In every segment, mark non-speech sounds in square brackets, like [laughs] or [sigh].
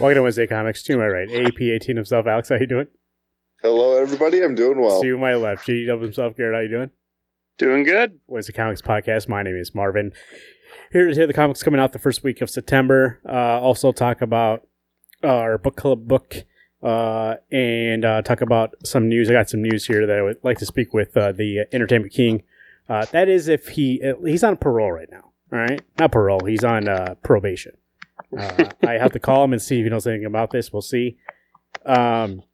Welcome to Wednesday Comics. To my right, AP18 himself, Alex. How you doing? Hello, everybody. I'm doing well. To my left, GW himself, Garrett. How you doing? Doing good. What's the Comics Podcast. My name is Marvin. Here to hear the comics coming out the first week of September. Uh, also talk about uh, our book club book uh, and uh, talk about some news. I got some news here that I would like to speak with uh, the Entertainment King. Uh, that is if he he's on parole right now. All right, not parole. He's on probation. I have to call him and see if he knows anything about this. We'll see. Um,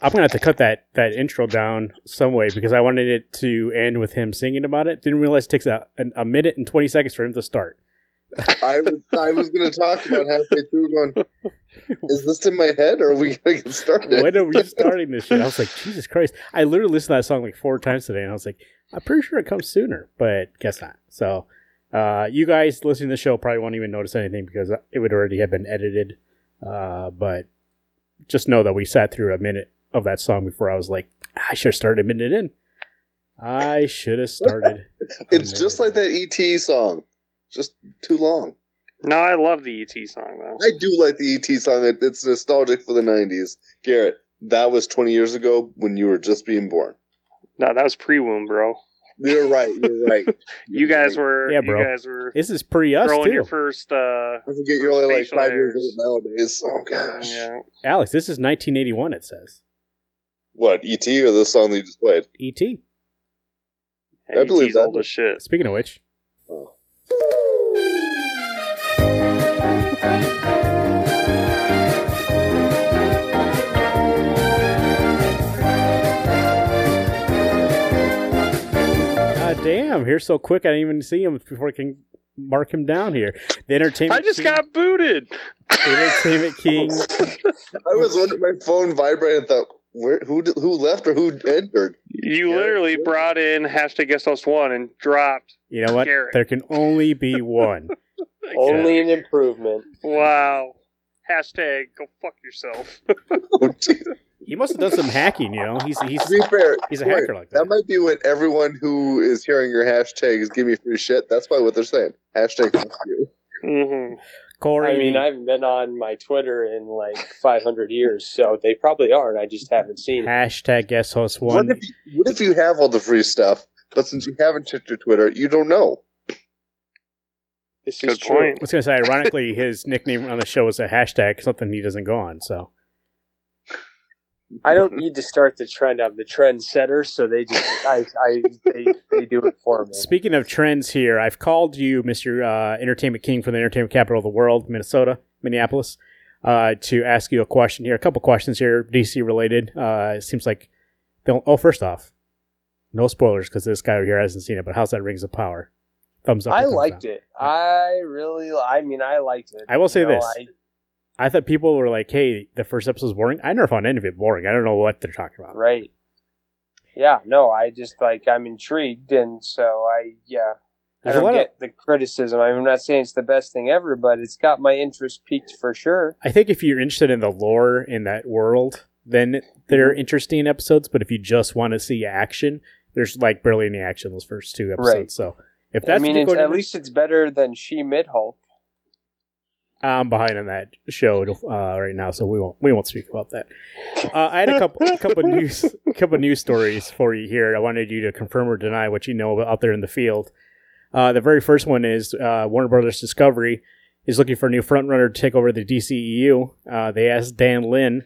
I'm gonna have to cut that that intro down some way because I wanted it to end with him singing about it. Didn't realize it takes a, a, a minute and twenty seconds for him to start. I was I was going to talk about halfway through. Going, is this in my head, or are we going to get started? when are we starting this shit? I was like, Jesus Christ! I literally listened to that song like four times today, and I was like, I'm pretty sure it comes sooner, but guess not. So, uh, you guys listening to the show probably won't even notice anything because it would already have been edited. Uh, but just know that we sat through a minute of that song before I was like, I should have started a minute in. I should have started. [laughs] It's just like that ET song, just too long. No, I love the ET song though. I do like the ET song. It- It's nostalgic for the '90s. Garrett, that was 20 years ago when you were just being born. No, that was pre-womb, bro. You're right. You're right. [laughs] You guys were. Yeah, bro. You guys were This is pre us throwing too. your first. uh I forget you're only like Facial five years hairs. old nowadays. Oh gosh. Yeah. Alex, this is 1981. It says What ET or the song that you just played? ET. I believe ET's that. old as shit. Speaking of which, Oh. God damn, here so quick I didn't even see him before I can mark him down here. The entertainment I just king, got booted. the entertainment [laughs] king. I was wondering. My phone vibrated. and thought, where? Who? Who left or who entered? You Yeah, literally yeah. brought in hashtag guest host one and dropped. You know what? Garrett. There can only be [laughs] one. Only an improvement. Wow. Hashtag go fuck yourself. Oh. He must have done some hacking. You know, he's he's to be fair, he's a Corey, hacker like That that. might be what everyone who is hearing your hashtag is giving me free shit. That's probably what they're saying. Hashtag fuck you. hmm Corey, I mean, I haven't been on my Twitter in like [laughs] 500 years, so they probably are, and I just haven't seen it. hashtag guest host What one. if, you, what if you have all the free stuff, but since you haven't checked your Twitter, you don't know? This Good is true. point. I was gonna say, ironically, his nickname on the show is a hashtag, something he doesn't go on. So I don't [laughs] need to start the trend. I'm the trendsetter, so they just I, I they, they do it for me. Speaking of trends here, I've called you, Mr. Uh, Entertainment King from the entertainment capital of the world, Minnesota, Minneapolis, uh, to ask you a question here. A couple questions here, DC related. Uh, it seems like, they'll, oh, first off, no spoilers because this guy over here hasn't seen it, but how's that Rings of Power? Thumbs up. I thumbs liked down? it. I really, I mean, I liked it. I will say know, this. I- I thought people were like, hey, the first episode episode's boring. I never found any of it boring. I don't know what they're talking about. right. Yeah, no, I just like I'm intrigued, and so I yeah. I There's a don't lot of- get the criticism. I'm not saying it's the best thing ever, but it's got my interest peaked for sure. I think if you're interested in the lore in that world, then they're mm-hmm. interesting episodes. But if you just want to see action, there's like barely any action in those first two episodes. Right. So if that's I mean, at least it's better than She Mid Hulk. I'm behind on that show uh, right now, so we won't we won't speak about that. Uh, I had a [laughs] couple couple of news couple of news stories for you here. I wanted you to confirm or deny what you know out there in the field. Uh, the very first one is uh, Warner Brothers Discovery is looking for a new frontrunner to take over the DCEU. Uh, they asked Dan Lin,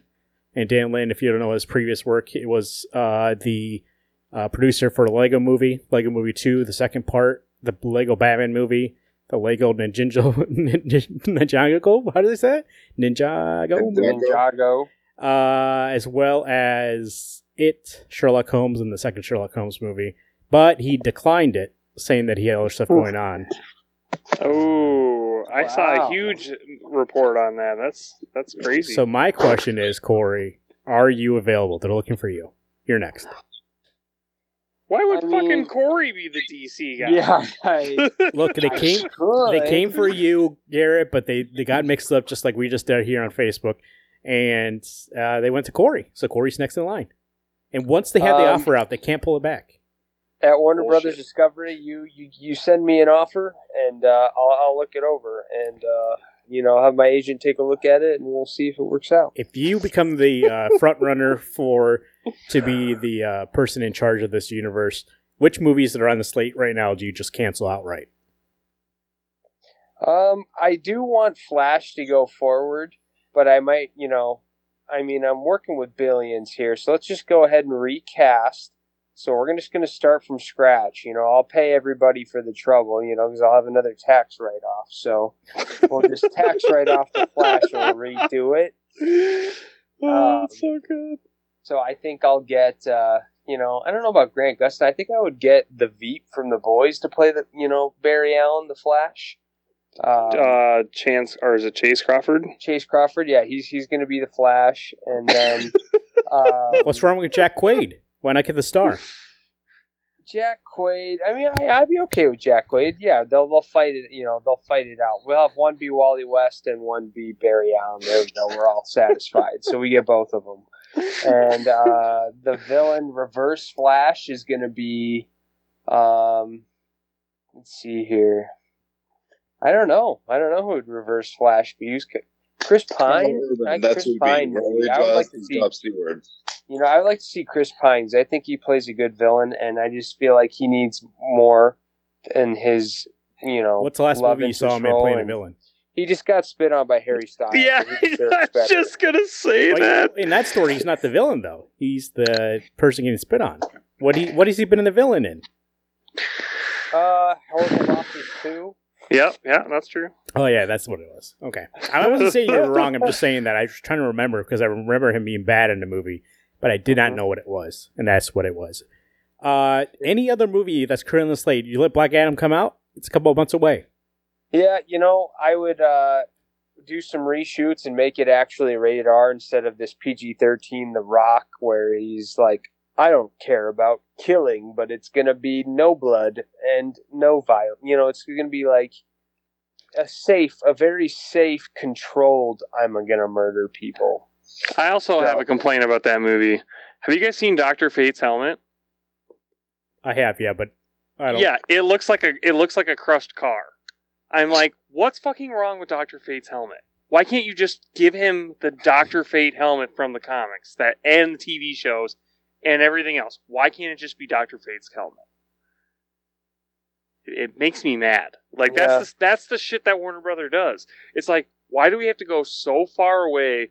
and Dan Lin, if you don't know his previous work, it was uh, the uh, producer for the Lego Movie, Lego Movie Two, the second part, the Lego Batman movie, the Lego Ninjago, [laughs] Ninjago, how do they say it? Ninjago, Ninjago. Ninjago. uh, as well as it, Sherlock Holmes, and the second Sherlock Holmes movie. But he declined it, saying that he had other stuff going on. Oh, I saw a huge report on that. That's that's crazy. So my question is, Corey, are you available? They're looking for you. You're next. Why would I fucking mean- Corey be the DC guy? Yeah, I, [laughs] Look, they I came could. they came for you, Garrett, but they, they got mixed up just like we just did here on Facebook, and uh, they went to Corey. So Corey's next in line. And once they have the Um, offer out, they can't pull it back. at Warner Bullshit. Brothers Discovery. You, you you send me an offer, and uh, I'll I'll look it over, and uh, you know have my agent take a look at it, and we'll see if it works out. If you become the uh, [laughs] front runner for to be the uh, person in charge of this universe, which movies that are on the slate right now do you just cancel outright? Um, I do want Flash to go forward, but I might, you know, I mean, I'm working with billions here, so let's just go ahead and recast. So we're just going to start from scratch. You know, I'll pay everybody for the trouble, you know, because I'll have another tax write off. So we'll just tax write off the Flash and we'll redo it. [laughs] oh, Um, so good. So I think I'll get, uh, you know, I don't know about Grant Gustin. I think I would get the Deep from the boys to play the, you know, Barry Allen, the Flash. Um, Uh, Chance or is it Chace Crawford? Chace Crawford, yeah, he's he's going to be the Flash, and then um, [laughs] What's wrong with Jack Quaid? Why not get the star? [laughs] Jack Quaid. I mean, I, I'd be okay with Jack Quaid. Yeah, they'll they'll fight it. You know, they'll fight it out. We'll have one be Wally West and one be Barry Allen. There we go. We're all [laughs] satisfied. so we get both of them. And uh, the villain, Reverse Flash, is going to be. Um, let's see here. I don't know. I don't know who would Reverse Flash be. Who's Chris Pine? That's Chris who would Pine, be maybe. I would like to see- Stewart. You know, I like to see Chris Pines. I think he plays a good villain, and I just feel like he needs more in his, you know. What's the last movie you saw him in playing a villain? He just got spit on by Harry Styles. Yeah, so [laughs] I was just gonna say Well, that. in that story, he's not the villain though. He's the person getting spit on. What he what has he been in the villain in? Uh, Horrible Bosses two. Yep, yeah, that's true. Oh yeah, that's what it was. Okay, I wasn't saying you were wrong. I'm just saying that I was trying to remember because I remember him being bad in the movie, but I did not know what it was, and that's what it was. Uh, any other movie that's currently on the slate? You let Black Adam come out? It's a couple of months away. Yeah, you know, I would uh do some reshoots and make it actually rated R instead of this PG thirteen The Rock where he's like, I don't care about killing, but it's gonna be no blood and no violence. You know, it's gonna be like a safe, a very safe, controlled. I'm gonna murder people. I also So- have a complaint about that movie. Have you guys seen Doctor Fate's helmet? I have, yeah, but I don't. Yeah, it looks like a it looks like a crushed car. I'm like, what's fucking wrong with Doctor Fate's helmet? Why can't you just give him the Doctor Fate helmet from the comics that and the TV shows and everything else? Why can't it just be Doctor Fate's helmet? It, it makes me mad. Like Yeah. that's the, that's the shit that Warner Brother does. It's like, why do we have to go so far away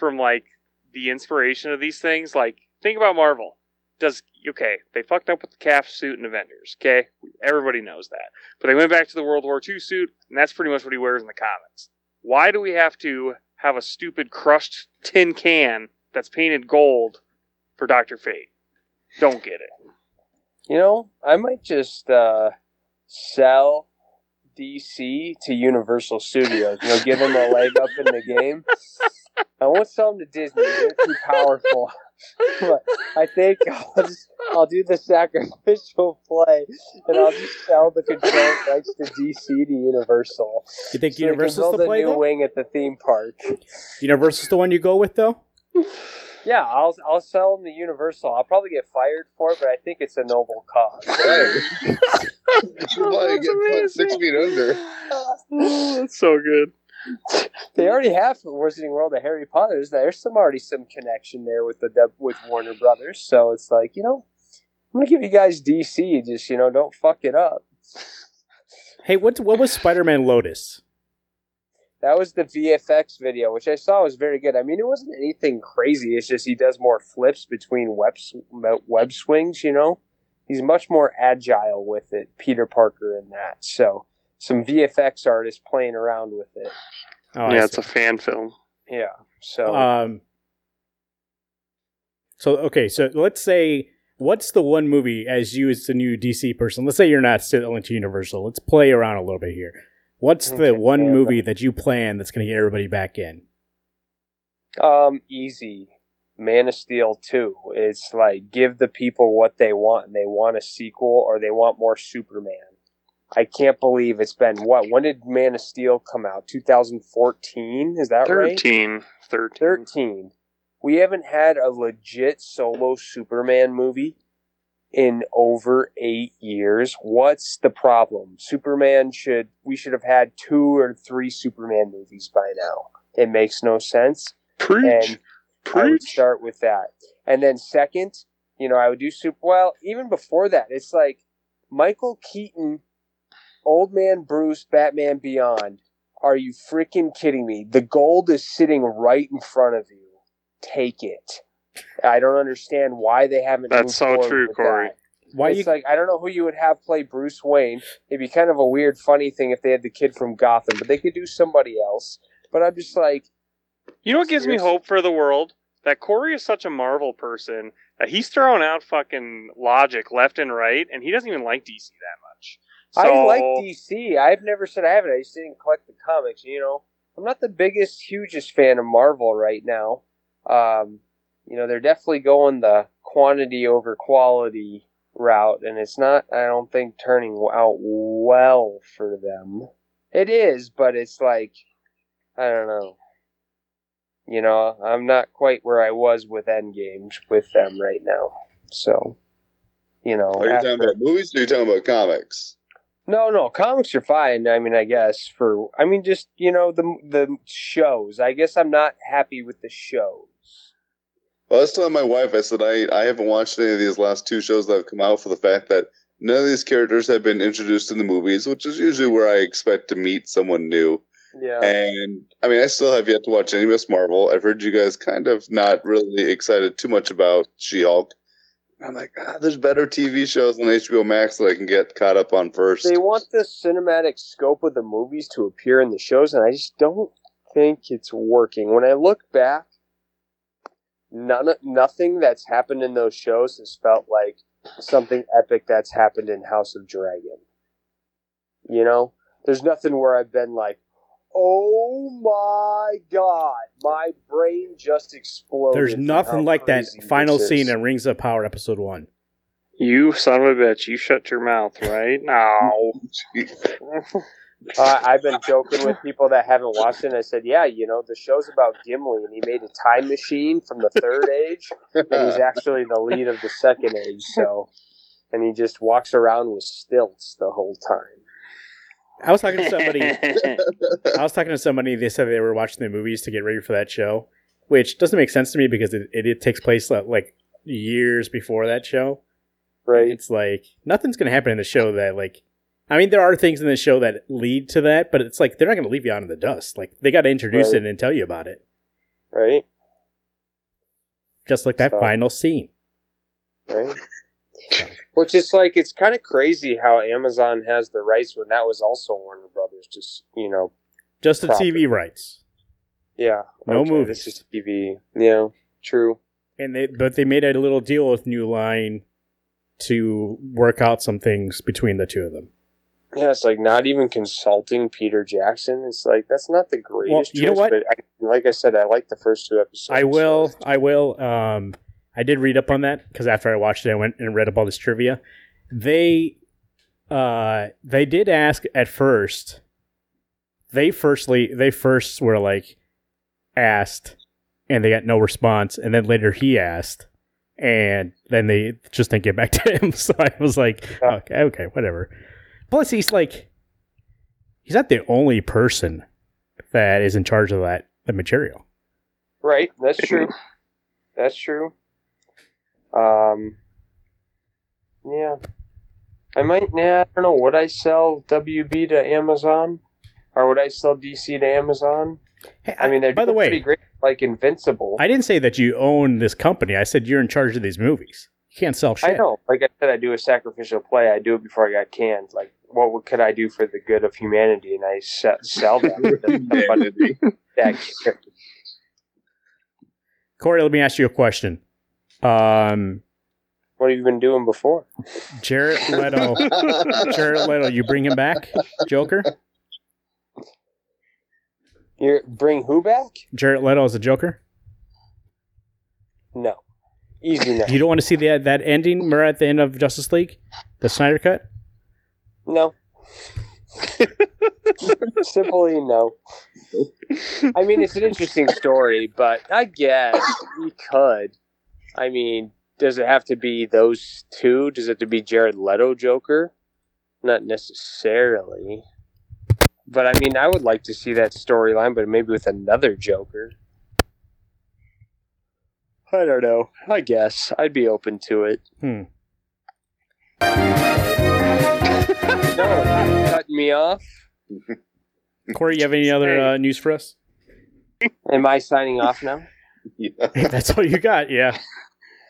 from like the inspiration of these things? Like, think about Marvel. Does okay? They fucked up with the Cap suit in Avengers. Okay, everybody knows that. But they went back to the World War II suit, and that's pretty much what he wears in the comics. Why do we have to have a stupid crushed tin can that's painted gold for Doctor Fate? Don't get it. You know, I might just uh, sell DC to Universal Studios. You know, give them a leg up in the game. I won't sell them to Disney; they're too powerful. [laughs] but I think I'll, just, I'll do the sacrificial play, and I'll just sell the control rights to DC to Universal. You think So Universal's the a play new though? wing at the theme park. Universal's the one you go with though. [laughs] Yeah, I'll I'll sell them to Universal. I'll probably get fired for it, but I think it's a noble cause. [laughs] Right. [laughs] you probably get put six feet under. Oh, [laughs] that's so good. They already have the Wizarding World of Harry Potter's. There's some already some connection there with the with Warner Brothers. So it's like you know, I'm gonna give you guys DC. Just you know, don't fuck it up. Hey, what what was Spider-Man Lotus? That was the VFX video, which I saw was very good. I mean, it wasn't anything crazy. It's just he does more flips between web web swings. You know, he's much more agile with it. Peter Parker in that. So some VFX artists playing around with it. Oh, yeah, it's a fan film. Yeah. So Um. So okay, so let's say what's the one movie as you as the new DC person? Let's say you're not still into Universal. Let's play around a little bit here. What's the one yeah, movie that you plan that's going to get everybody back in? Um, easy. Man of Steel 2. It's like give the people what they want and they want a sequel or they want more Superman. I can't believe it's been what? When did Man of Steel come out? 2014? Is that right? 13. 13. 13. We haven't had a legit solo Superman movie in over eight years. What's the problem? Superman should, we should have had two or three Superman movies by now. It makes no sense. Preach. And I would Preach. start with that. And then second, you know, I would do super well, even before that, it's like Michael Keaton, Old Man Bruce, Batman Beyond. Are you freaking kidding me? The gold is sitting right in front of you. Take it. I don't understand why they haven't. That's moved so true, with Corey. that. Why it's you? like I don't know who you would have play Bruce Wayne. It'd be kind of a weird, funny thing if they had the kid from Gotham, but they could do somebody else. But I'm just like, You know what gives me hope for the world? That Corey is such a Marvel person that he's throwing out fucking logic left and right, and he doesn't even like DC that much. So, I like DC. I've never said I haven't. I just didn't collect the comics. You know, I'm not the biggest, hugest fan of Marvel right now. Um, you know, they're definitely going the quantity over quality route, and it's not. I don't think turning out well for them. It is, but it's like I don't know. You know, I'm not quite where I was with Endgame with them right now. So, you know, Are you after- talking about movies or are you talking about comics? no, no, comics are fine. I mean, I guess for I mean, just you know the the shows. I guess I'm not happy with the shows. Well, I was telling my wife, I said I, I haven't watched any of these last two shows that have come out for the fact that none of these characters have been introduced in the movies, which is usually where I expect to meet someone new. Yeah, And I mean, I still have yet to watch any of Miss Marvel. I've heard you guys kind of not really excited too much about She Hulk. I'm like, ah, there's better TV shows on HBO Max that I can get caught up on first. they want the cinematic scope of the movies to appear in the shows, and I just don't think it's working. When I look back, none nothing that's happened in those shows has felt like something epic that's happened in House of Dragon. You know, there's nothing where I've been like, "Oh my god, my brain just exploded." There's nothing like that final scene in Rings of Power episode one. You son of a bitch! You shut your mouth right now. [laughs] Uh, I've been joking with people that haven't watched it. And I said, "Yeah, you know, the show's about Gimli, and he made a time machine from the third age, and he's actually the lead of the second age. So, and he just walks around with stilts the whole time. I was talking to somebody. I was talking to somebody. They said they were watching the movies to get ready for that show, which doesn't make sense to me because it, it, it takes place like years before that show. Right? It's like nothing's going to happen in the show that like. I mean, there are things in the show that lead to that, but it's like they're not going to leave you out in the dust. Like they got to introduce Right. it and tell you about it, Right? just like that So- final scene. Right? Which is like it's kind of crazy how Amazon has the rights when that was also Warner Brothers. Just you know, Just the Profit. TV rights, yeah, No okay, movies. This is TV. Yeah, true. and they but they made a little deal with New Line to work out some things between the two of them. Yeah, it's like not even consulting Peter Jackson. It's like that's not the greatest. you know what? But I, like I said, I like the first two episodes. I will. so- I will. Um, I did read up on that because after I watched it, I went and read up all this trivia. They, uh, they did ask at first. They firstly, they first were like asked, and they got no response, and then later he asked, and then they just didn't get back [laughs] to him. So I was like, okay, okay, whatever. Plus, he's like, he's not the only person that is in charge of that the material. Right, that's [clears throat] true. That's true. Um, yeah, I might. Yeah, I don't know. Would I sell WB to Amazon, or would I sell DC to Amazon? Hey, I mean, they're by the way, pretty great, like Invincible. I didn't say that you own this company. I said you're in charge of these movies. You can't sell shit. I know. Like I said, I do a sacrificial play. I do it before I got canned. Like, what would- could I do for the good of humanity? And I se- sell them. to [laughs] somebody Humanity. that cares. Corey, let me ask you a question. Um, What have you been doing before? Jared Leto, [laughs] Jared Leto, you bring him back, Joker? You bring who back? Jared Leto as a Joker? No, easy no. You don't want to see that that ending where at the end of Justice League, the Snyder cut. No. [laughs] Simply no. I mean, it's an interesting story, but I guess we could. I mean, does it have to be those two? Does it have to be Jared Leto Joker? Not necessarily. But I mean, I would like to see that storyline, but maybe with another Joker. I don't know. I guess I'd be open to it. Hmm. no, cutting me off. Corey, you have any other uh, news for us? Am I signing off now? [laughs] Yeah. That's all you got. Yeah.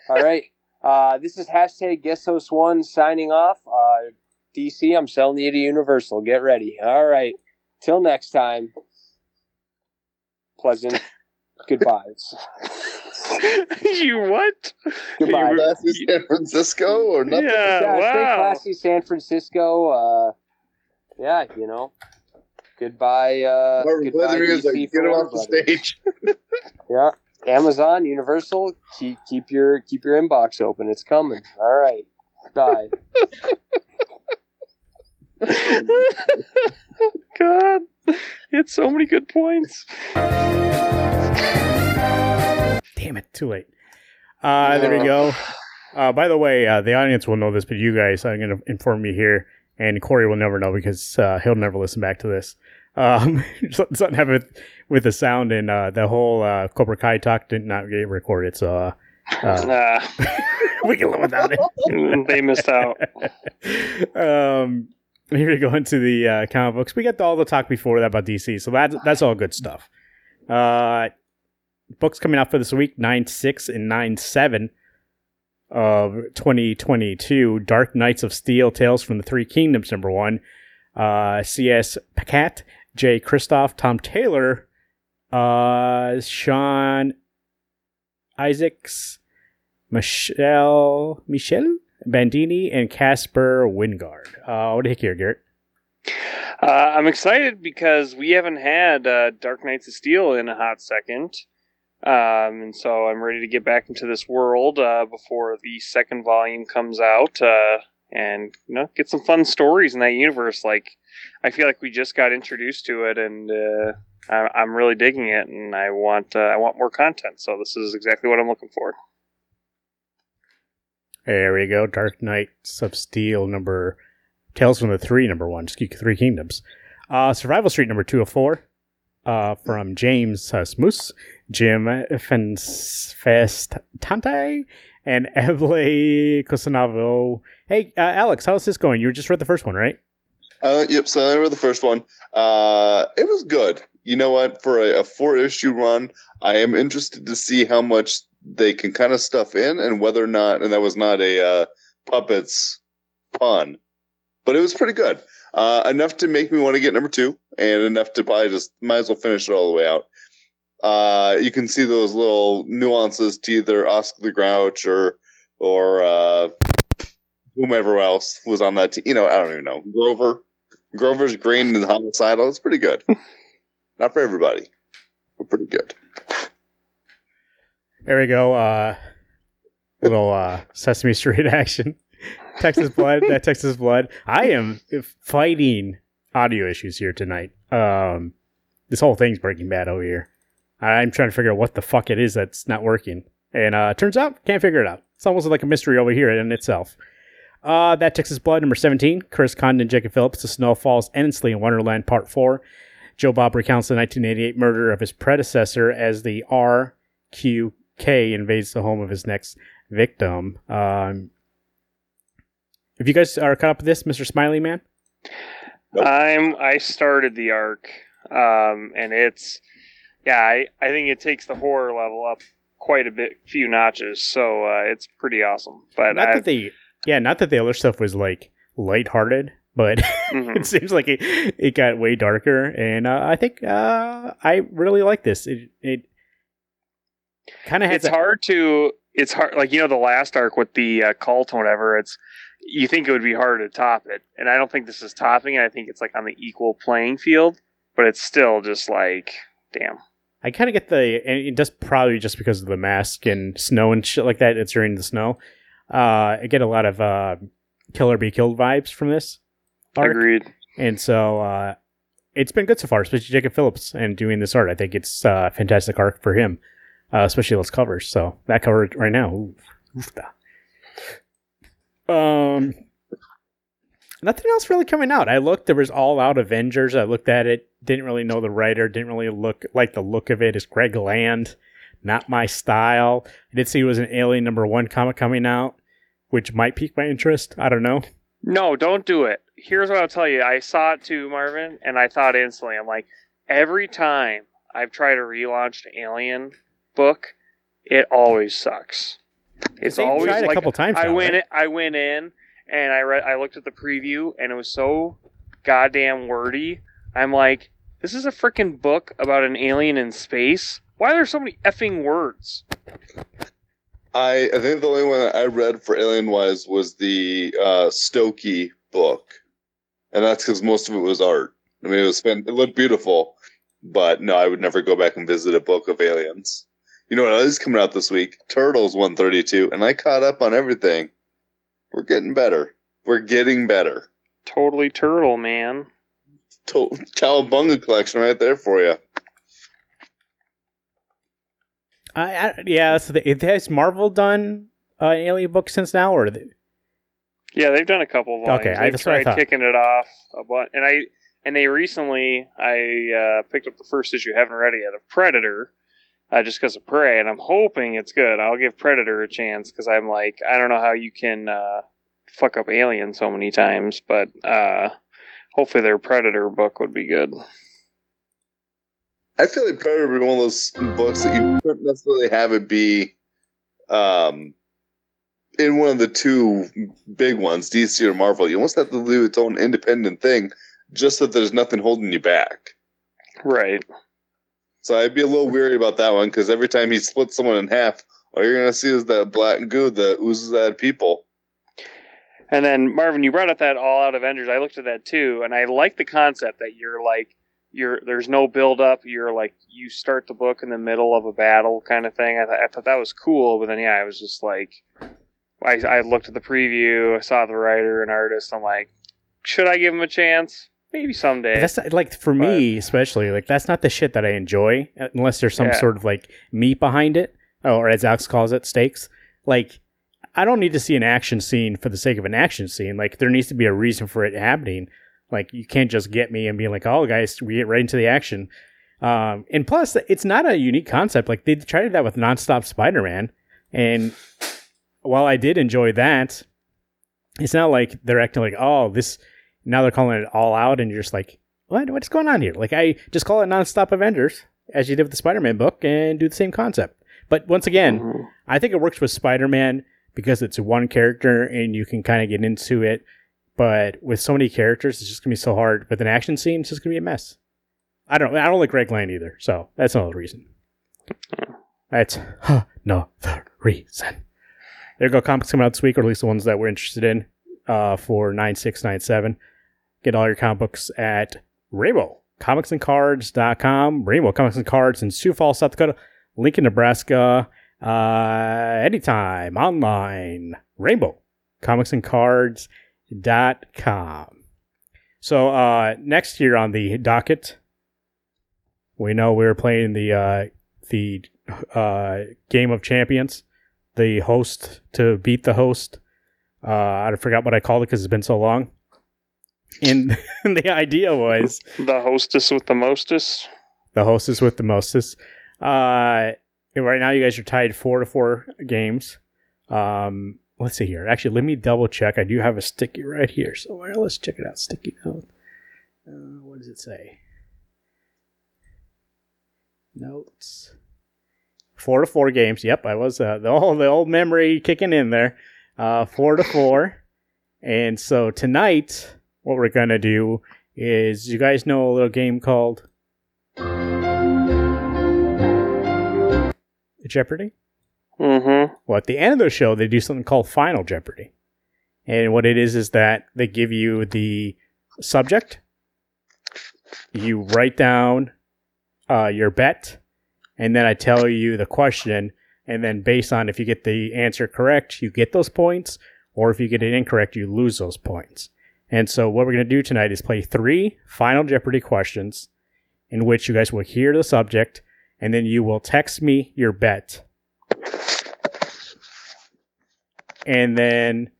All right. Uh, this is hashtag guest host one signing off. Uh, DC, I'm selling you to Universal. Get ready. All right. Till next time. Pleasant [laughs] goodbyes. [laughs] you what? Goodbye. You- Classy San Francisco or nothing? Yeah, Yeah, stay classy, San Francisco. Uh, yeah, you know. Goodbye. Uh, Marvin goodbye, Weathering is like, get him Warner off the stage. [laughs] [laughs] Yeah, Amazon, Universal. Keep keep your keep your inbox open. It's coming. All right. Bye. God, it's so many good points. Damn it, too late. Uh, there we go. Uh, by the way, uh, the audience will know this, but you guys, I'm going to inform you here, and Corey will never know because uh, he'll never listen back to this. Um, [laughs] something happened with, with the sound, and uh, the whole uh, Cobra Kai talk did not get recorded, so uh, uh, [laughs] we can live without it. [laughs] they missed out. um, here we go into the uh, comic books. We got all the talk before that about DC, so that's that's all good stuff. Uh, books coming out for this week: nine six and nine seven of twenty twenty two. Dark Knights of Steel: Tales from the Three Kingdoms. Number one. Uh, C.S. Pacat, J. Christoph, Tom Taylor, uh, Sean Izaakse, Michelle Michelle Bandini, and Caspar Wijngaard. Uh, what do you think here, Garrett? Uh, I'm excited because we haven't had uh, Dark Knights of Steel in a hot second. Um, and so I'm ready to get back into this world uh, before the second volume comes out uh, and you know get some fun stories in that universe. Like I feel like we just got introduced to it, and uh, I'm really digging it, and I want uh, I want more content. So this is exactly what I'm looking for. There we go. Dark Knights of Steel number Tales from the Three number one. Three Kingdoms. Uh, Survival Street number two of four. Uh, from James Asmus, Jim Festante, and [laughs] Abylay Kussainov. Hey, uh, Alex, how's this going? You just read the first one, right? Uh, yep. So I read the first one. Uh, it was good. You know what? For a, a four issue run, I am interested to see how much they can kind of stuff in and whether or not. And that was not a uh, puppets pun, but it was pretty good. Uh, enough to make me want to get number two, and enough to probably just might as well finish it all the way out. Uh, you can see those little nuances to either Oscar the Grouch or or uh, whomever else was on that team. You know, I don't even know Grover. Grover's green and homicidal. It's pretty good. [laughs] Not for everybody, but pretty good. There we go. Uh, little uh, Sesame Street [laughs] action. Texas [laughs] Blood. That Texas Blood. I am fighting audio issues here tonight. Um, this whole thing's Breaking Bad over here. I'm trying to figure out what the fuck it is that's not working, and uh, turns out can't figure it out. It's almost like a mystery over here in itself. Uh, that Texas Blood number 17. Chris Condon, and Jacob Phillips, The Snow Falls Endlessly in Wonderland Part 4. Joe Bob recounts the 1988 murder of his predecessor as the RQK invades the home of his next victim. Um, if you guys are caught up with this, Mr. Smiley Man, Nope. I'm I started the arc, um, and it's yeah, I, I think it takes the horror level up quite a bit, few notches. So uh, it's pretty awesome. But not I, that the yeah, not that the other stuff was like lighthearted, but [laughs] mhm. it seems like it, it got way darker, and uh, I think uh, I really like this. It it kind of has it's a- hard to it's hard like you know the last arc with the uh, cult or whatever. It's you think it would be harder to top it, and I don't think this is topping it. I think it's like on the equal playing field, but it's still just like damn. I kind of get the, and it just probably just because of the mask and snow and shit like that. It's during the snow. Uh, I get a lot of uh, Kill or Be Killed vibes from this arc, Agreed. and so uh, it's been good so far, especially Jacob Phillips and doing this art. I think it's uh, a fantastic arc for him, uh, especially those covers. So that cover right now, ooh, oofda. Um, nothing else really coming out. I looked, there was All Out Avengers. I looked at it, didn't really know the writer, didn't really look like the look of it. Is Greg Land, not my style. I did see it was an Alien number one comic coming out, which might pique my interest. I don't know. No, don't do it. Here's what I'll tell you. I saw it too, Marvin, and I thought instantly, I'm like, every time I've tried a relaunched Alien book, it always sucks. It's They've always tried a like couple times I now, went. right? I went in and I read. I looked at the preview, and it was so goddamn wordy. I'm like, this is a freaking book about an alien in space. Why are there so many effing words? I I think the only one I read for Alien Wise was the uh, Stokoe book, and that's because most of it was art. I mean, it was it looked beautiful, but no, I would never go back and visit a book of aliens. You know what is coming out this week? Turtles 132, and I caught up on everything. We're getting better. We're getting better. Totally turtle, man. To- Cowabunga collection right there for you. I, I yeah, So the, has Marvel done uh, an Alien book since now, or they, Yeah, they've done a couple of volumes. Okay, I- they've that's what I tried kicking it off a bunch, and I and they recently I uh, picked up the first issue, haven't read it yet, of Predator, uh, just because of Prey, and I'm hoping it's good. I'll give Predator a chance because I'm like I don't know how you can uh, fuck up Alien so many times, but uh, hopefully their Predator book would be good. I feel like Predator would be one of those books that you couldn't necessarily have it be um, in one of the two big ones, DC or Marvel. You almost have to do its own independent thing, just so that there's nothing holding you back. Right. So I'd be a little weary about that one because every time he splits someone in half, all you're gonna see is that black goo that oozes out of people. And then Marvin, you brought up that All Out Avengers. I looked at that too, and I like the concept that you're like you're there's no build up. You're like you start the book in the middle of a battle kind of thing. I, th- I thought that was cool, but then yeah, I was just like, I, I looked at the preview, I saw the writer and artist. I'm like, should I give him a chance? Maybe someday. that's not- like for me especially like that's not the shit that I enjoy uh, unless there's some Yeah. sort of like meat behind it, or as Alex calls it, stakes. Like I don't need to see an action scene for the sake of an action scene. Like there needs to be a reason for it happening. Like you can't just get me and be like, "Oh, guys, we get right into the action." Um, and plus, it's not a unique concept. Like they tried that with nonstop Spider-Man, and while I did enjoy that, it's not like they're acting like, "Oh, this." Now they're calling it all out, and you're just like, "What? What's going on here?" Like I just call it nonstop Avengers, as you did with the Spider-Man book, and do the same concept. But once again, Mhm. I think it works with Spider Man because it's one character and you can kind of get into it. But with so many characters, it's just gonna be so hard. With an action scene, it's just gonna be a mess. I don't. I don't like Greg Land either, so that's another reason. That's another reason. There go. Comics coming out this week, or at least the ones that we're interested in. Uh, for nine six nine seven. Get all your comic books at Rainbow comicsandcards.com. Rainbow Comics and Cards in Sioux Falls, South Dakota. Lincoln, Nebraska. Uh, anytime online. Rainbow Comics and Cards.com. So, uh, next year on the docket, we know we're playing the, uh, the, uh, Game of Champions, the host to beat the host. Uh, I forgot what I called it because it's been so long. And [laughs] the idea was The hostess with the mostest. the hostess with the mostest. Uh, right now, you guys are tied four to four games. Um, let's see here. Actually, let me double check. I do have a sticky right here. So let's check it out. Sticky note. Uh, what does it say? Notes. Four to four games. Yep, I was uh, the old the old memory kicking in there. Uh, four to four. And so tonight, what we're gonna do is, you guys know a little game called Jeopardy. Mm-hmm. Well, at the end of the show, they do something called Final Jeopardy. And what it is is that they give you the subject, you write down uh, your bet, and then I tell you the question, and then based on if you get the answer correct, you get those points, or if you get it incorrect, you lose those points. And so what we're going to do tonight is play three Final Jeopardy questions in which you guys will hear the subject and then you will text me your bet. And then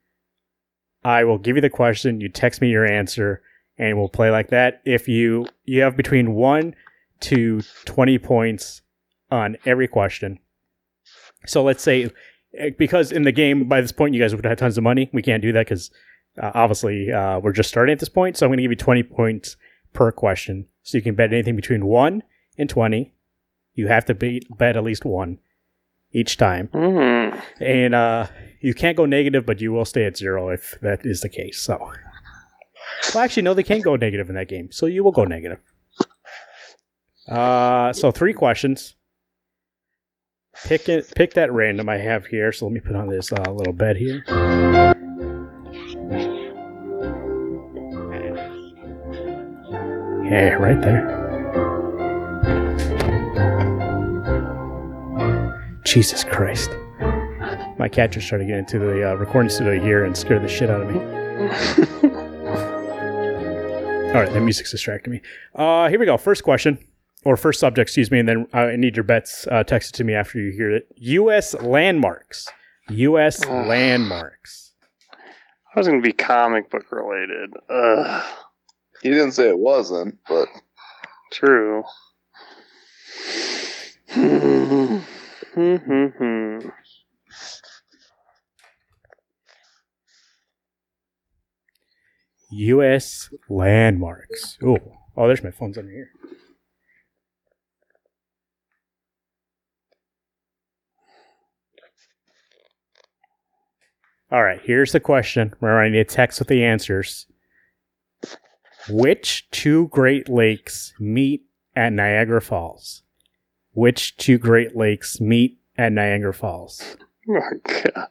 I will give you the question, you text me your answer, and we'll play like that. If you you have between 1 to 20 points on every question. So let's say because in the game by this point you guys would have tons of money. We can't do that cuz uh, obviously uh, we're just starting at this point. So I'm going to give you 20 points per question. So you can bet anything between 1 and 20. You have to beat, bet at least one each time. Mm. And uh, you can't go negative, but you will stay at zero if that is the case. So, well, actually, no, they can't go negative in that game. So you will go negative. Uh, so three questions. Pick it. Pick that random I have here. So let me put on this uh, little bed here. Yeah, right there. Jesus Christ. My cat just tried to get into the uh, recording studio here and scared the shit out of me. [laughs] All right, the music's distracting me. Uh, here we go. First question, or first subject, excuse me, and then I need your bets uh, texted to me after you hear it. U.S. landmarks. U.S. [sighs] Landmarks. I was going to be comic book related. Ugh. He didn't say it wasn't, but True. U.S. landmarks. Oh, oh, there's my phone's under here. All right, here's the question where I need a text with the answers. Which two Great Lakes meet at Niagara Falls? Which two Great Lakes meet at Niagara Falls? Oh, God.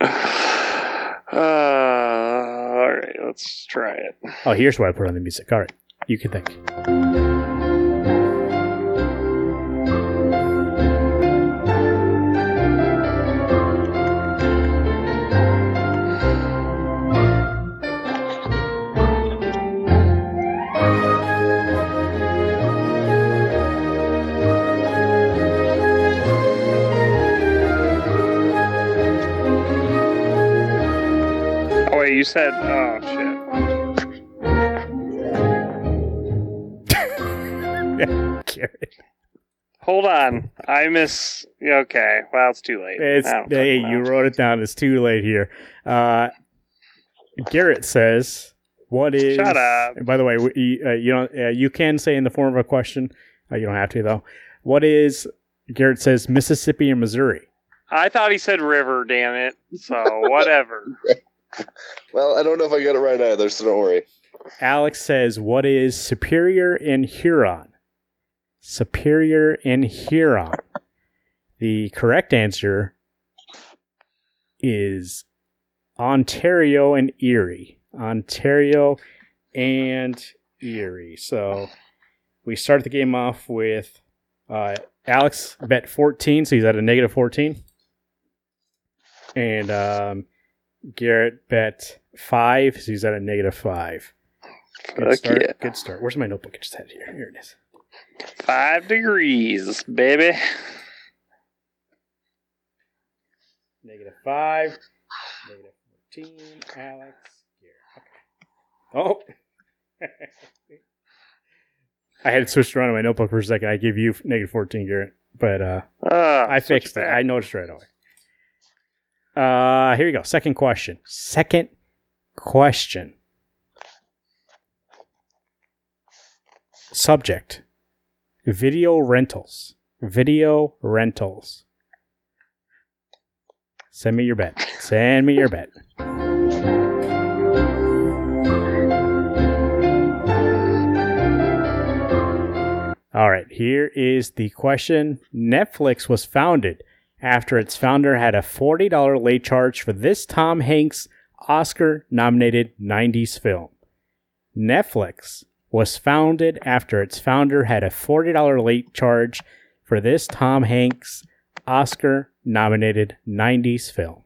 [sighs] Uh, all right, let's try it. Oh, here's where I put on the music. All right, you can think. You said, oh, shit. [laughs] Garrett. Hold on. I miss. Okay, well, it's too late. It's, I don't hey, fucking you know. wrote it down. It's too late here. Uh, Garrett says, "What is?" Shut up. and By the way, we, uh, you don't. Uh, you can say in the form of a question. Uh, you don't have to though. What is? Garrett says Mississippi and Missouri. I thought he said river, damn it. So, whatever. [laughs] well, I don't know if I got it right either, so don't worry. Alex says, "What is Superior in Huron?" Superior in Huron. The correct answer is Ontario and Erie. Ontario and Erie. So we start the game off with uh, Alex bet 14, so he's at a negative 14. And um, Garrett bet 5, so he's at a negative 5. Good Fuck start. yeah. Good start. Where's my notebook? I just had it here. Here it is. Five degrees, baby. Negative 5. Negative 14. Alex. Garrett. Okay. Oh. [laughs] I had it switched around in my notebook for a second. I give you negative 14, Garrett. But uh, Ah, I fixed it. I noticed right away. Uh, here you go. Second question. Second question. Subject: Video rentals. Video rentals. Send me your bet. Send me your bet. All right, here is the question. Netflix was founded after its founder had a $40 late charge for this Tom Hanks Oscar nominated 90s film. Netflix was founded after its founder had a $40 late charge for this Tom Hanks Oscar nominated 90s film?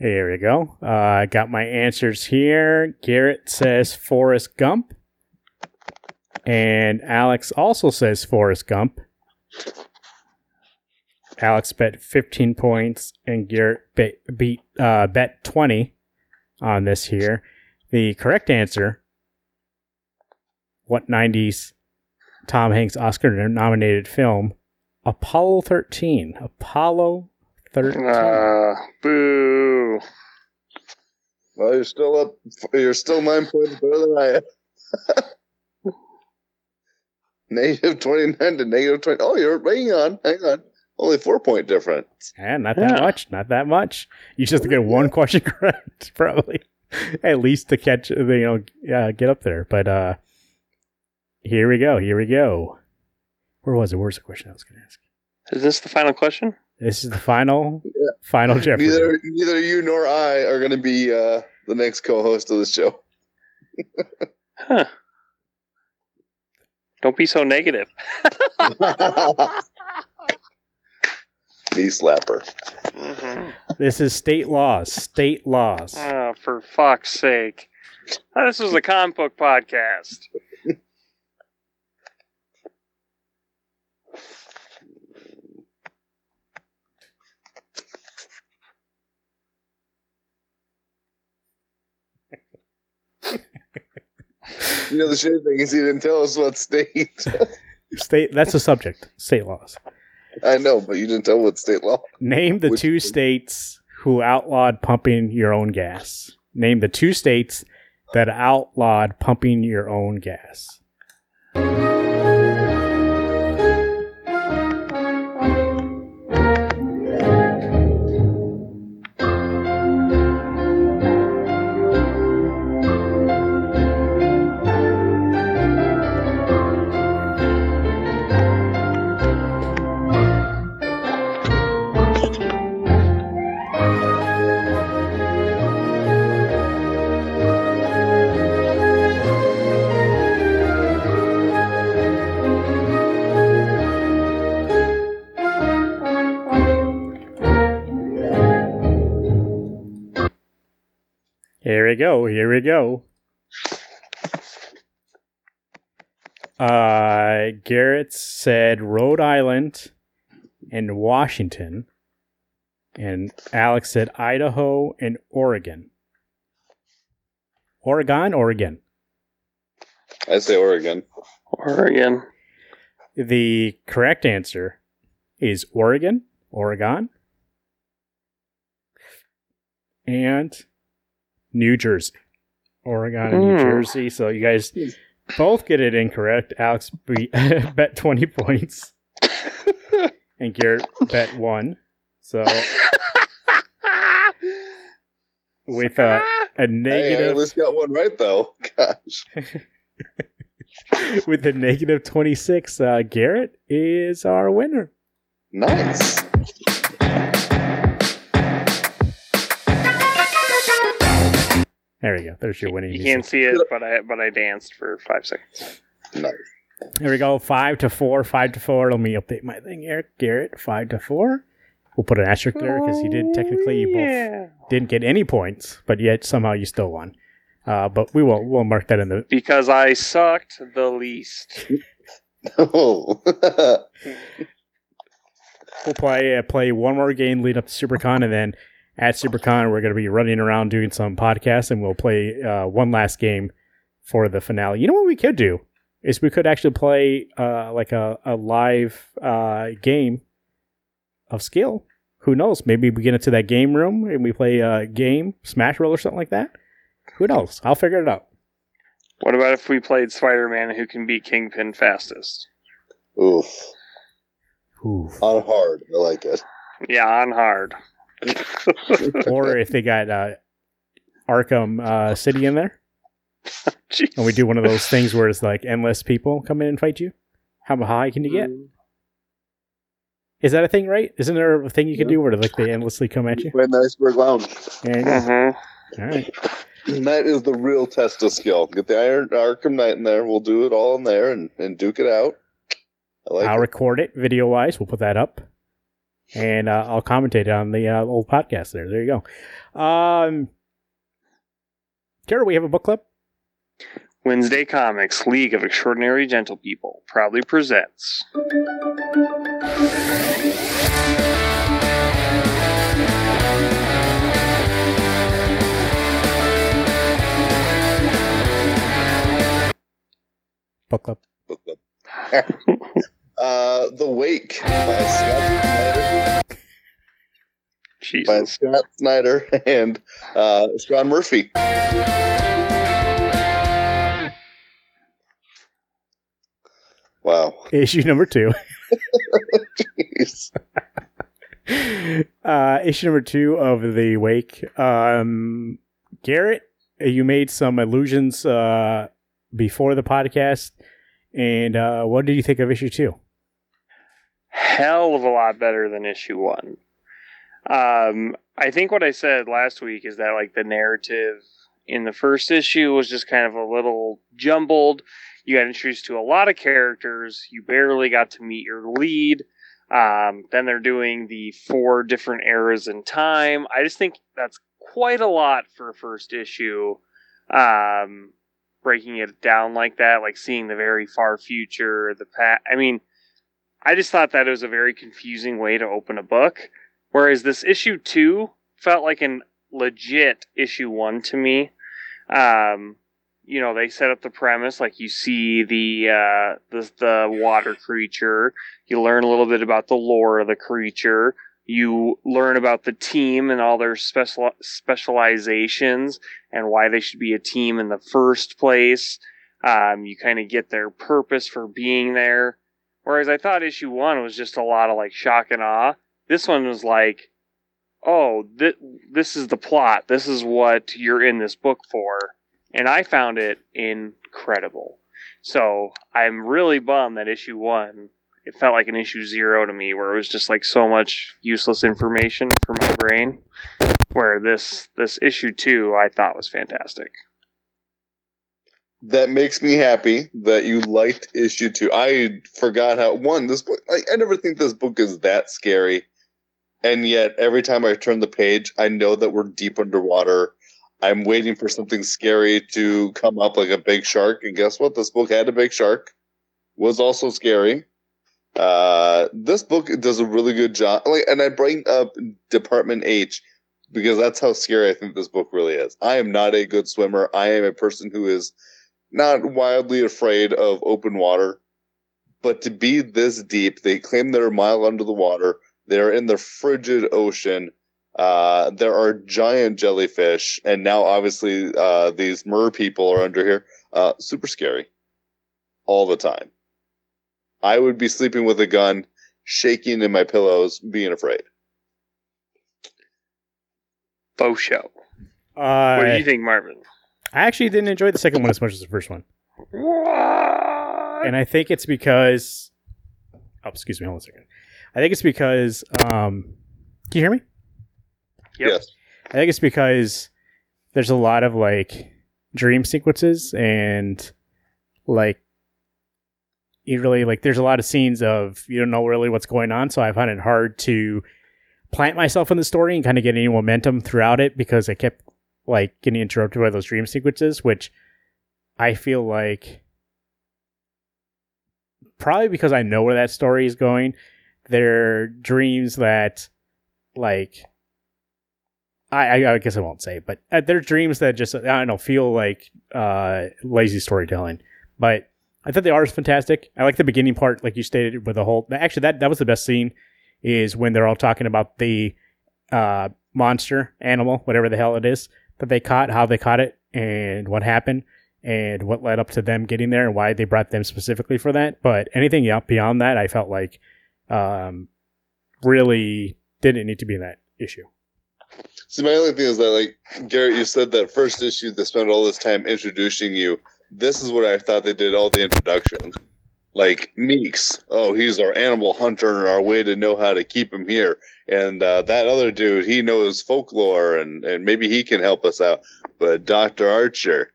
Here we go. Uh, I got my answers here. Garrett says Forrest Gump. And Alex also says Forrest Gump. Alex bet 15 points and Garrett bet, beat, uh, bet 20 on this here. The correct answer what 90s Tom Hanks Oscar nominated film? Apollo 13. Apollo 13. Uh, boo. Well, you're still up. You're still nine points better than I am. [laughs] negative twenty nine to negative twenty. Oh, you're hang on, hang on. Only four point difference. Yeah, not that Yeah. much. Not that much. You just get one question [laughs] correct, probably. At least to catch, you know, yeah, get up there. But uh here we go. Here we go. Where was it? Where's the question I was going to ask? Is this the final question? This is the final, final [laughs] Jeopardy. Neither neither you nor I are going to be uh, the next co-host of the show. Huh. Don't be so negative. [laughs] Knee slapper. Mhm. This is state laws. State laws. Oh, for fuck's sake. Oh, This is a comic book podcast. You know the shitty thing is he didn't tell us what state. [laughs] State. That's the subject. State laws. I know, but you didn't tell what state law. Name the Which- two states who outlawed pumping your own gas. Name the two states that outlawed pumping your own gas. We go. Here we go. Uh, Garrett said Rhode Island and Washington. And Alex said Idaho and Oregon. Oregon, Oregon. I say Oregon. Oregon. The correct answer is Oregon, Oregon, and New Jersey. Oregon and New Hmm. Jersey. So you guys both get it incorrect. Alex be- [laughs] bet 20 points [laughs] and Garrett bet 1. So [laughs] with a, a Hey, I negative least got one right though. Gosh. with a negative 26, uh, Garrett is our winner. Nice. There we go. There's your winning. You music. can't see it, but I but I danced for five seconds. Nice. There we go. Five to four. Five to four. Let me update my thing here. Garrett, five to four. We'll put an asterisk there because you did technically you both didn't get any points, but yet somehow you still won. Uh, but we will we'll mark that in the. Because I sucked the least. [laughs] Oh. [laughs] We'll play uh, play one more game lead up to SuperCon, and then at SuperCon we're going to be running around doing some podcasts, and we'll play uh, one last game for the finale. You know what we could do is we could actually play uh, like a a live uh, game of skill. Who knows? Maybe we get into that game room and we play a game, Smash Roll or something like that. Who knows? I'll figure it out. What about if we played Spider Man who can beat Kingpin fastest? Oof. Oof. On hard. I like it. Yeah, on hard. [laughs] or if they got uh, Arkham uh, City in there. [laughs] Jeez. and we do one of those things where it's like endless people come in and fight you. How high can you get? Is that a thing, right? Isn't there a thing you can do where like they endlessly come at you? Play in the iceberg lounge. There you go. Mhm. All right. That is the real test of skill. Get the Iron Arkham Knight in there. We'll do it all in there and, and duke it out. I like I'll it. record it video wise. We'll put that up, and uh, I'll commentate it on the uh, old podcast. There, there you go. Um, Kara, we have a book club. Wednesday Comics League of Extraordinary Gentle People proudly presents. Book club. Book [laughs] club. [laughs] uh, The Wake by Scott Snyder, by Scott Snyder [laughs] and uh, Sean Murphy. Wow. [laughs] Issue number two. Jeez. [laughs] uh, issue number two of the Wake. Um, Garrett, you made some allusions uh, before the podcast, and uh, what did you think of issue two? Hell of a lot better than issue one. Um, I think what I said last week is that like the narrative in the first issue was just kind of a little jumbled. You got introduced to a lot of characters. You barely got to meet your lead. Um, then they're doing the four different eras in time. I just think that's quite a lot for a first issue. Um, breaking it down like that, like seeing the very far future, the past. I mean, I just thought that it was a very confusing way to open a book. Whereas this issue two felt like an legit issue one to me. Um, you know, they set up the premise like you see the uh, the the water creature. You learn a little bit about the lore of the creature. You learn about the team and all their special specializations and why they should be a team in the first place. Um, you kind of get their purpose for being there. Whereas I thought issue one was just a lot of like shock and awe. This one was like, oh, th- this is the plot. This is what you're in this book for. And I found it incredible. So I'm really bummed that issue one, it felt like an issue zero to me, where it was just like so much useless information for my brain. Where this this issue two, I thought was fantastic. That makes me happy that you liked issue two. I forgot how one this book. I, I never think this book is that scary, and yet every time I turn the page, I know that we're deep underwater. I'm waiting for something scary to come up, like a big shark. And guess what? This book had a big shark. Was also scary. Uh, this book does a really good job. Like, and I bring up Department H because that's how scary I think this book really is. I am not a good swimmer. I am a person who is not wildly afraid of open water, but to be this deep, they claim they're a mile under the water. They're in the frigid ocean. Uh, there are giant jellyfish, and now obviously uh, these mer people are under here. Uh, super scary, all the time. I would be sleeping with a gun, shaking in my pillows, being afraid. Bo show. Uh, What do you think, Marvin? I actually didn't enjoy the second one as much as the first one, What? and I think it's because. Oh, excuse me, hold on a second. I think it's because. Um, can you hear me? Yep. Yes. I think it's because there's a lot of like dream sequences and like you really like there's a lot of scenes of you don't know really what's going on, so I find it hard to plant myself in the story and kind of get any momentum throughout it because I kept like getting interrupted by those dream sequences, which I feel like probably because I know where that story is going, they're dreams that like I, I, guess I won't say, but uh, they're dreams that just I don't know feel like uh, lazy storytelling. But I thought the art is fantastic. I like the beginning part, like you stated, with the whole. Actually, that that was the best scene. Is when they're all talking about the uh, monster animal, whatever the hell it is that they caught, how they caught it, and what happened, and what led up to them getting there, and why they brought them specifically for that. But anything beyond that, I felt like um, really didn't need to be in that issue. See, my only thing is that, like Garrett, you said that first issue they spent all this time introducing you. This is what I thought they did all the introductions. Like Meeks, oh, he's our animal hunter and our way to know how to keep him here. And uh, that other dude, he knows folklore and, and maybe he can help us out. But Dr. Archer,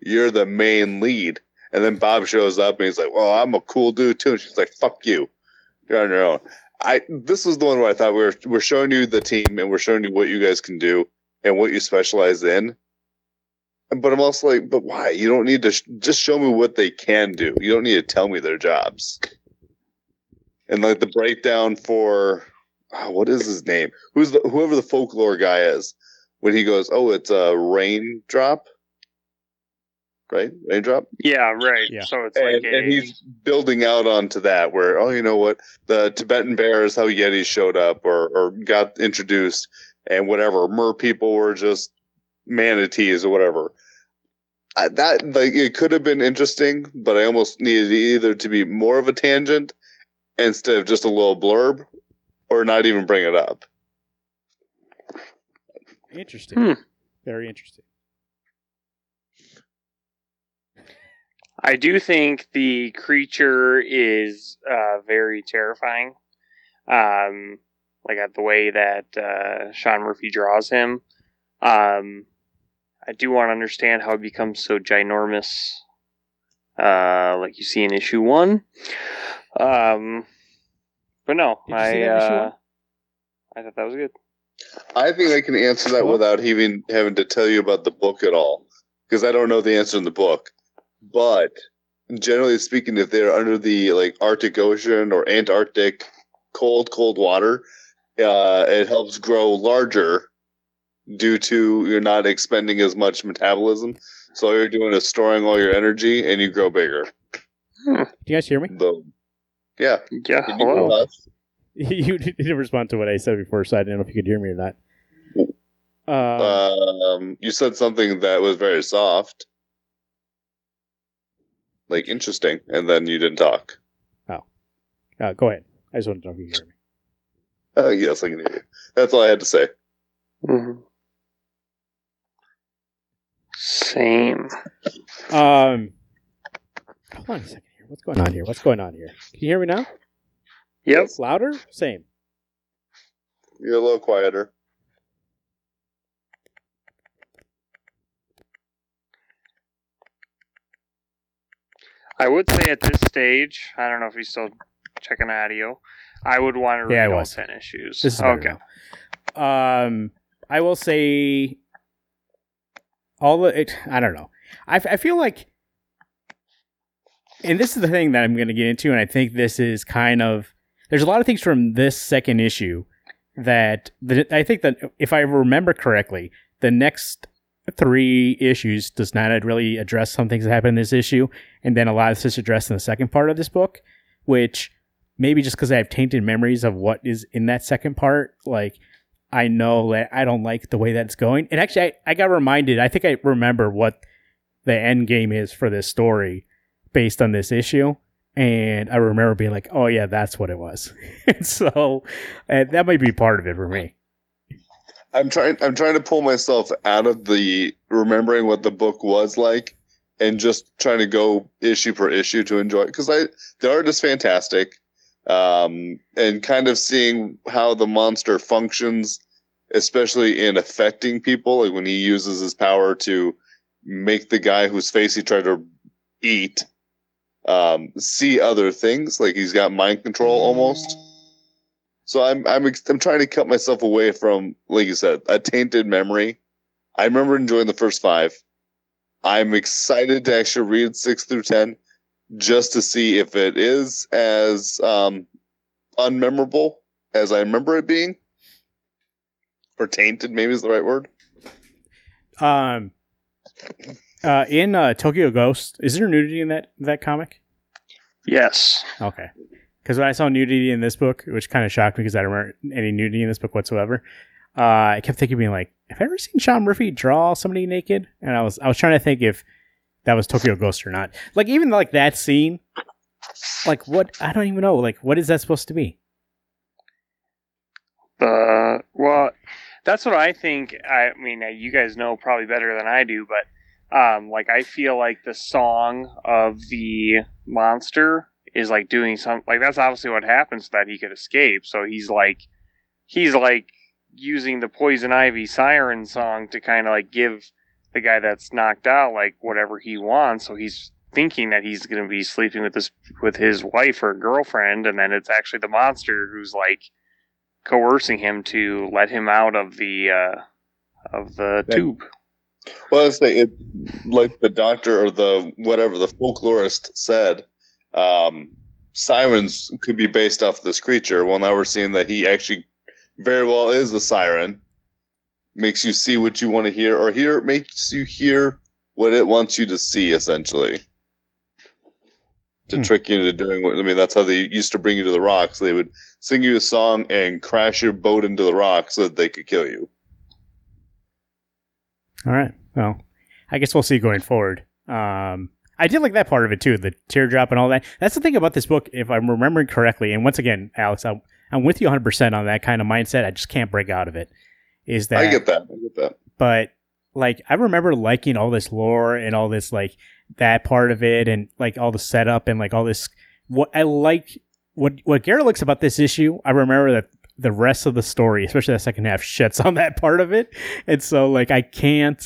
you're the main lead. And then Bob shows up and he's like, Well, I'm a cool dude too. And she's like, Fuck you. You're on your own. I this was the one where I thought we we're we're showing you the team and we're showing you what you guys can do and what you specialize in. But I'm also like, but why? You don't need to sh- just show me what they can do. You don't need to tell me their jobs. And like the breakdown for oh, what is his name? Who's the whoever the folklore guy is? When he goes, oh, it's a raindrop, right? Raindrop. Yeah, right. Yeah. So it's like and, a, and he's building out onto that where oh you know what the tibetan bear is how yetis showed up or or got introduced and whatever mer people were just manatees or whatever I, that like it could have been interesting but i almost needed either to be more of a tangent instead of just a little blurb or not even bring it up Interesting. Hmm. Very interesting. I do think the creature is uh, very terrifying. Um, like at the way that uh, Sean Murphy draws him. Um, I do want to understand how it becomes so ginormous, uh, like you see in issue one. Um, but no, Did I that issue uh, one? I thought that was good. i think i can answer that Well- without even having to tell you about the book at all because i don't know the answer in the book but generally speaking, if they're under the like Arctic Ocean or Antarctic cold, cold water, uh, it helps grow larger due to you're not expending as much metabolism. So all you're doing is storing all your energy and you grow bigger. Do you guys hear me? Boom. Yeah. Yeah, Can you hello. hear us? [laughs] you didn't respond to what I said before, so I didn't know if you could hear me or not. Uh, Um, you said something that was very soft. Like interesting, and then you didn't talk. uh, go ahead. I just wanted to know if you could hear me. Uh, yes, I can hear you. That's all I had to say. Mhm. Same. Um, hold on a second here. What's going on here? What's going on here? Can you hear me now? Yep. Louder? Same. You're a little quieter. I would say at this stage, I don't know if he's still checking audio. I would want to read Yeah, all was. ten issues. This is okay. Um, I will say all the. It, I don't know. I, I feel like, and this is the thing that I'm going to get into, and I think this is kind of. There's a lot of things from this second issue that that I think that if I remember correctly, the next three issues does not really address some things that happen in this issue, and then a lot of this is addressed in the second part of this book, which maybe just because I have tainted memories of what is in that second part, like I know that I don't like the way that's going. And actually, I, I got reminded. I think I remember what the end game is for this story based on this issue. And I remember being like, "Oh yeah, that's what it was." [laughs] and so that might be part of it for me. I'm trying. I'm trying to pull myself out of the remembering what the book was like, and just trying to go issue per issue to enjoy because I the art is fantastic, um, and kind of seeing how the monster functions, especially in affecting people, like when he uses his power to make the guy whose face he tried to eat um, see other things, like he's got mind control almost. So I'm I'm I'm trying to cut myself away from, like you said, a tainted memory. I remember enjoying the first five. I'm excited to actually read six through ten, just to see if it is as um, unmemorable as I remember it being, or tainted. Maybe is the right word. Um, uh, in uh, Tokyo Ghost, is there nudity in that that comic? Yes. Okay. Because when I saw nudity in this book, which kind of shocked me because I don't remember any nudity in this book whatsoever, uh, I kept thinking, being like, have I ever seen Sean Murphy draw somebody naked? And I was I was trying to think if that was Tokyo Ghost or not. Like even like that scene, like what I don't even know. Like what is that supposed to be? Uh, well, that's what I think. I mean, uh, you guys know probably better than I do, but um, like I feel like the song of the monster is like doing some like that's obviously what happens so that he could escape. So he's like he's like using the poison ivy siren song to kind of like give the guy that's knocked out like whatever he wants. So he's thinking that he's going to be sleeping with this with his wife or girlfriend, and then it's actually the monster who's like coercing him to let him out of the uh, of the Yeah. tube. Well, I saying, it, like the doctor or the whatever the folklorist said, um, sirens could be based off this creature. Well, now we're seeing that he actually very well is a siren. Makes you see what you want to hear, or hear makes you hear what it wants you to see, essentially. To Hmm. trick you into doing what I mean, that's how they used to bring you to the rocks. They would sing you a song and crash your boat into the rocks so that they could kill you. All right. Well, I guess we'll see going forward. Um, I did like that part of it too, the teardrop and all that. That's the thing about this book, if I'm remembering correctly. And once again, Alex, I'm, I'm with you 100 percent on that kind of mindset. I just can't break out of it. Is that I get that. I get that. but like I remember liking all this lore and all this like that part of it and like all the setup and like all this what I like what what Garrett likes about this issue, I remember that the rest of the story, especially the second half, [laughs] shits on that part of it. And so like I can't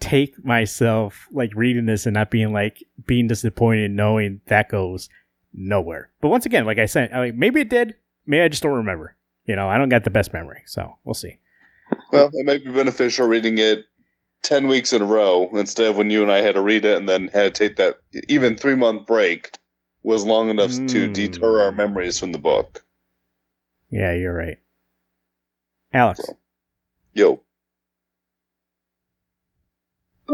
take myself like reading this and not being like being disappointed knowing that goes nowhere. But once again, like I said, I mean, maybe it did, maybe I just don't remember. You know, I don't got the best memory, so we'll see. Well, it might be beneficial reading it 10 weeks in a row instead of when you and I had to read it and then had to take that even three month break was long enough to Mm. deter our memories from the book. Yeah, you're right. Alex. Yo. [laughs]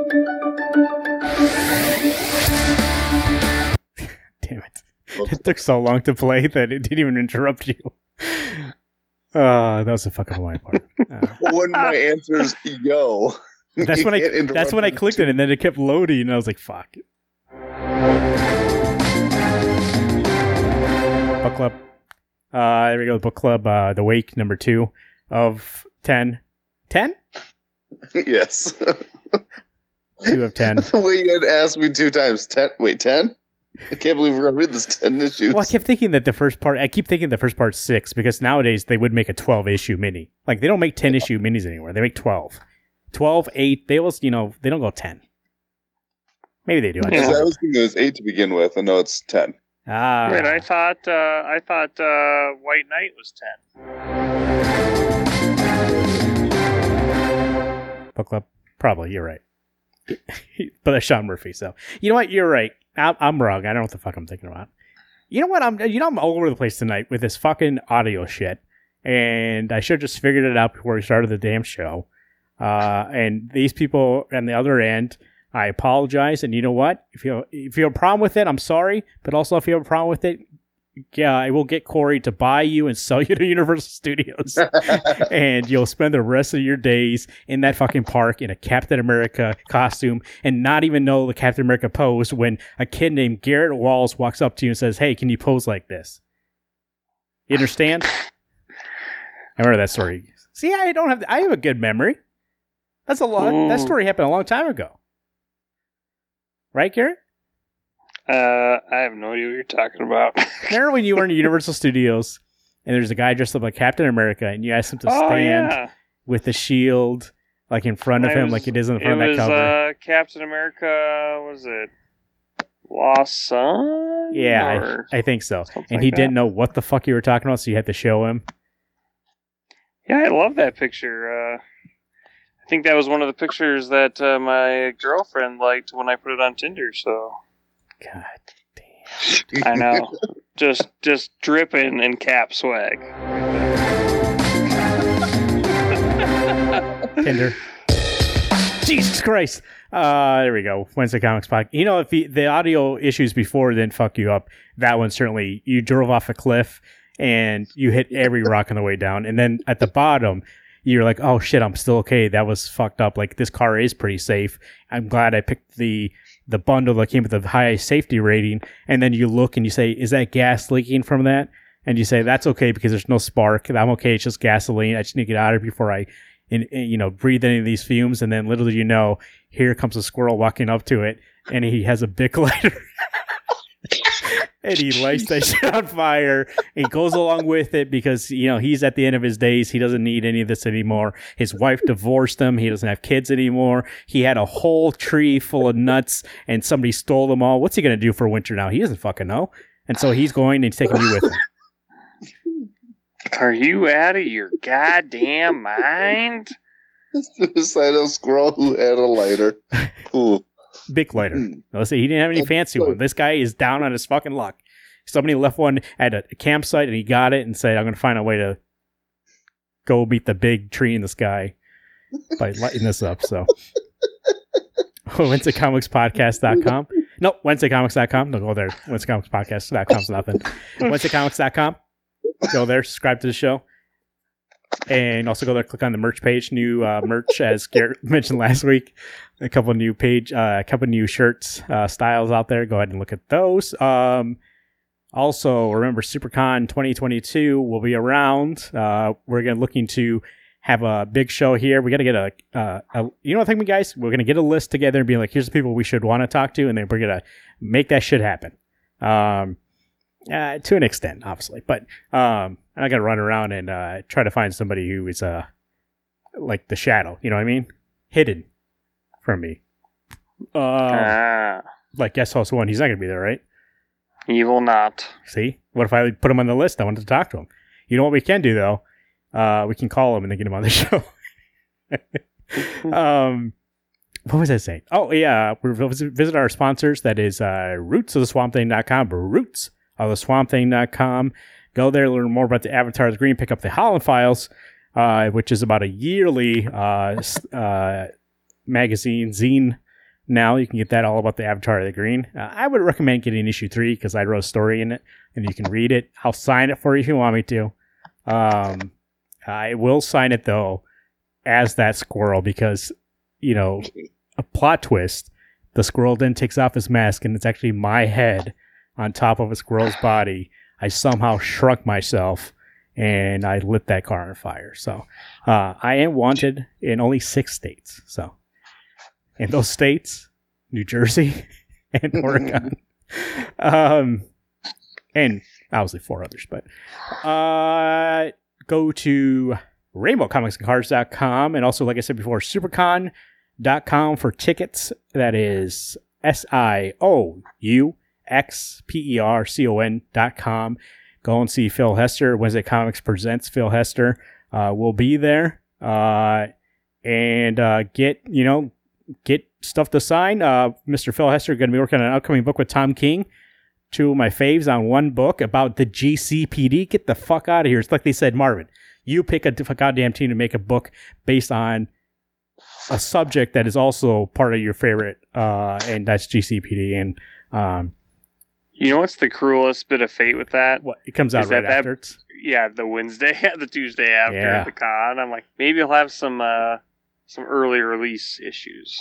Damn it. It took so long to play that it didn't even interrupt you. Uh, that was a fucking annoying part. [laughs] Uh, when my answer is yo. [laughs] that's when I [laughs] that's when I clicked too. it and then it kept loading and I was like, fuck. Book club. Uh there we go, book club, uh The Wake number two of ten. Ten? yes. Two of ten. the way you had asked me two times. Ten. Wait, 10? I can't believe we're going to read this 10 issues. Well, I kept thinking that the first part. I keep thinking the first part's six because nowadays they would make a twelve issue mini. Like they don't make ten issue minis anymore. They make 12. 12, 8. They always, you know, they don't go ten. Maybe they do. I Because I was thinking it was 8 to begin with, and no, it's 10. Ah, Wait, I thought uh, I thought uh, White Knight was ten. book club. Probably you're right. [laughs] but that's Sean Murphy. So you know what? You're right. I'm, I'm wrong. I don't know what the fuck I'm thinking about. You know what? I'm you know I'm all over the place tonight with this fucking audio shit, and I should have just figured it out before we started the damn show. Uh, and these people on the other end, I apologize. And you know what? If you if you have a problem with it, I'm sorry. But also, if you have a problem with it, yeah, I will get Corey to buy you and sell you to [laughs] Universal Studios [laughs] and you'll spend the rest of your days in that fucking park in a Captain America costume and not even know the Captain America pose when a kid named Garrett Walls walks up to you and says, Hey, can you pose like this? You understand? I remember that story. See, I don't have, I have a good memory. That's a long, that story happened a long time ago. Right, Garrett? Uh, I have no idea what you're talking about. [laughs] Remember when you were in Universal Studios and there's a guy dressed up like Captain America and you asked him to oh stand yeah, with the shield like in front of It him, was- like it is in front of that was cover. uh, Captain America. Was it Lost Son? yeah, I, I think so. And like he that? didn't know what the fuck you were talking about, so you had to show him. Yeah, I love that picture. Uh, I think that was one of the pictures that uh, my girlfriend liked when I put it on Tinder. So God damn. [laughs] I know, just just dripping in cap swag. [laughs] Tinder. Jesus Christ. Uh, there we go. Wednesday Comics Podcast. You know, if the, the audio issues before didn't fuck you up, that one certainly, you drove off a cliff and you hit every rock on the way down. And then at the bottom, you're like, oh shit, I'm still okay. That was fucked up. Like, this car is pretty safe. I'm glad I picked the the bundle that came with the high safety rating. And then you look and you say, is that gas leaking from that? And you say, that's okay because there's no spark. I'm okay. It's just gasoline. I just need to get out of here before I and, and, you know breathe any of these fumes, and then little you know, here comes a squirrel walking up to it, and he has a bic lighter. [laughs] and he lights that [laughs] shit on fire and goes along with it because you know he's at the end of his days. He doesn't need any of this anymore. His wife divorced him. He doesn't have kids anymore. He had a whole tree full of nuts and somebody stole them all. What's he gonna do for winter now? He doesn't fucking know. And so he's going and he's taking me with him. Are you out of your goddamn mind? [laughs] Beside a squirrel who had a lighter. Ooh. Big lighter Mm. let's say he didn't have any That's fancy good. one this guy is down on his fucking luck somebody left one at a campsite and he got it and said i'm gonna find a way to go beat the big tree in the sky by lighting this up. So, WednesdayComicsPodcast.com. No, WednesdayComics.com. Don't go there. WednesdayComicsPodcast.com's nothing. [laughs] WednesdayComics.com. Go there, subscribe to the show. And also go there, click on the merch page. New uh, merch, as Garrett [laughs] mentioned last week. A couple new page, uh, a couple new shirts, uh, styles out there. Go ahead and look at those. Um, also, remember SuperCon 2022 will be around. Uh, we're gonna looking to have a big show here. We got to get a, uh, a, you know what I think, guys? We're gonna get a list together and be like, here's the people we should want to talk to, and then we're gonna make that shit happen. Um, uh, to an extent, obviously, but um, I'm not gonna run around and uh, try to find somebody who is uh, like the shadow. You know what I mean? Hidden from me. Um, Ah, like guest host one, he's not gonna be there, right? he will not. See, what if I put him on the list? I wanted to talk to him. You know what we can do though? Uh, we can call him and then get him on the [laughs] show. [laughs] um, what was I saying? Oh yeah, we visit, visit our sponsors. That is uh, roots of the swamp thing.com, roots of the swamp thing.com. Go there, learn more about the Avatar of the Green, pick up the Holland Files, uh, which is about a yearly uh, uh, magazine zine now you can get that all about the Avatar of the Green. Uh, I would recommend getting issue three because I wrote a story in it and you can read it. I'll sign it for you if you want me to. Um, I will sign it though as that squirrel because you know a plot twist. The squirrel then takes off his mask and it's actually my head on top of a squirrel's body. I somehow shrunk myself and I lit that car on fire. So uh, I am wanted in only six states. So in those states, New Jersey [laughs] and Oregon. um, and obviously four others, but uh, go to rainbowcomicsandcards.com and also, like I said before, siouxpercon.com for tickets. That is S I O U X P E R C O N dot com. Go and see Phil Hester. Wednesday Comics presents Phil Hester. Uh, we'll be there. Uh, and uh, get, you know, get stuff to sign. Uh, Mr. Phil Hester going to be working on an upcoming book with Tom King. Two of my faves on one book about the GCPD. Get the fuck out of here. It's like they said, Marvin, you pick a goddamn team to make a book based on a subject that is also part of your favorite, uh, and that's GCPD. And um, You know what's the cruelest bit of fate with that? what it comes out Is right that that- after. It's, Yeah, the Wednesday, [laughs] the Tuesday after Yeah. the con. I'm like, maybe I'll have some uh some early release issues.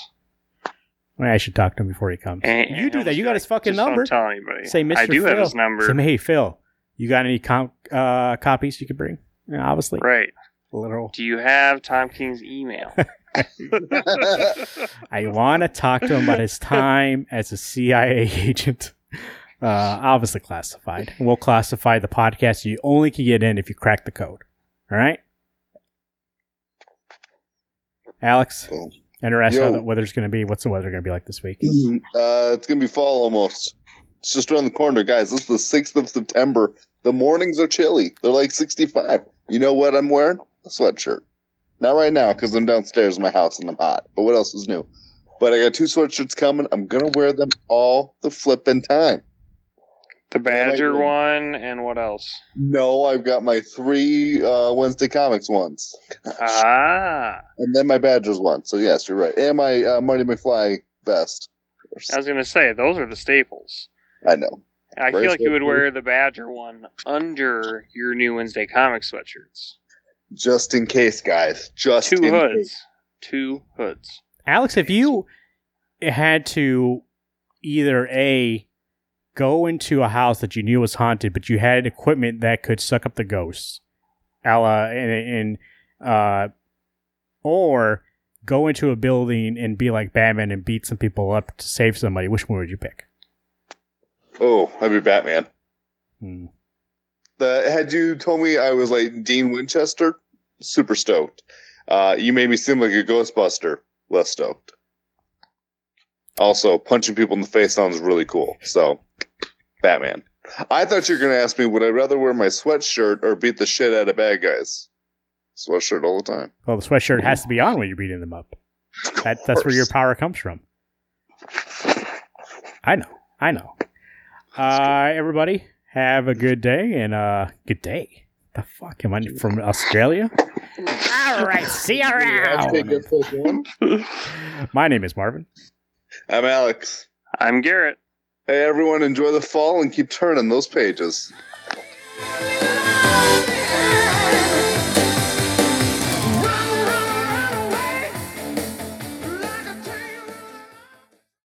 I should talk to him before he comes. And, you do that. You got his fucking just number. Don't tell anybody. Say, Mr. I do Phil. have his number. Say, hey, Phil, you got any com- uh, copies you could bring? Yeah, obviously, Right. literal. Do you have Tom King's email? [laughs] [laughs] I want to talk to him about his time as a CIA agent. Uh, obviously classified. We'll classify the podcast. You only can get in if you crack the code. All right, Alex. Cool. Interested how the weather's going to be. What's the weather going to be like this week? Uh, it's gonna be fall almost. It's just around the corner, guys. This is the sixth of September. The mornings are chilly. They're like sixty-five. You know what I'm wearing? A sweatshirt. Not right now because I'm downstairs in my house and I'm hot. But what else is new? But I got two sweatshirts coming. I'm gonna wear them all the flipping time. The Badger like- one and what else? No, I've got my three uh, Wednesday comics ones, Ah, and then my Badgers one. So yes, you're right. And my uh, Marty McFly vest. I was gonna say those are the staples. I know. I Very feel like you would wear the Badger one under your new Wednesday comic sweatshirts. Just in case, guys. Just Two in hoods. case. Two hoods. Alex, if you had to either a go into a house that you knew was haunted, but you had equipment that could suck up the ghosts, a la and, and uh, or go into a building and be like Batman and beat some people up to save somebody? Which one would you pick? Oh, I'd be Batman. Hmm. The had you told me I was like Dean Winchester, super stoked. Uh, you made me seem like a Ghostbuster, less stoked. Also, punching people in the face sounds really cool. So, Batman. I thought you were going to ask me, would I rather wear my sweatshirt or beat the shit out of bad guys? Sweatshirt all the time. Well, the sweatshirt has to be on when you're beating them up. That, that's where your power comes from. I know. I know. [laughs] Uh, everybody, have a good day and uh, good day. The fuck am I from Australia? All right, see you around. [laughs] My name is Marvin. I'm Alex. I'm Garrett. Hey, everyone, enjoy the fall and keep turning those pages.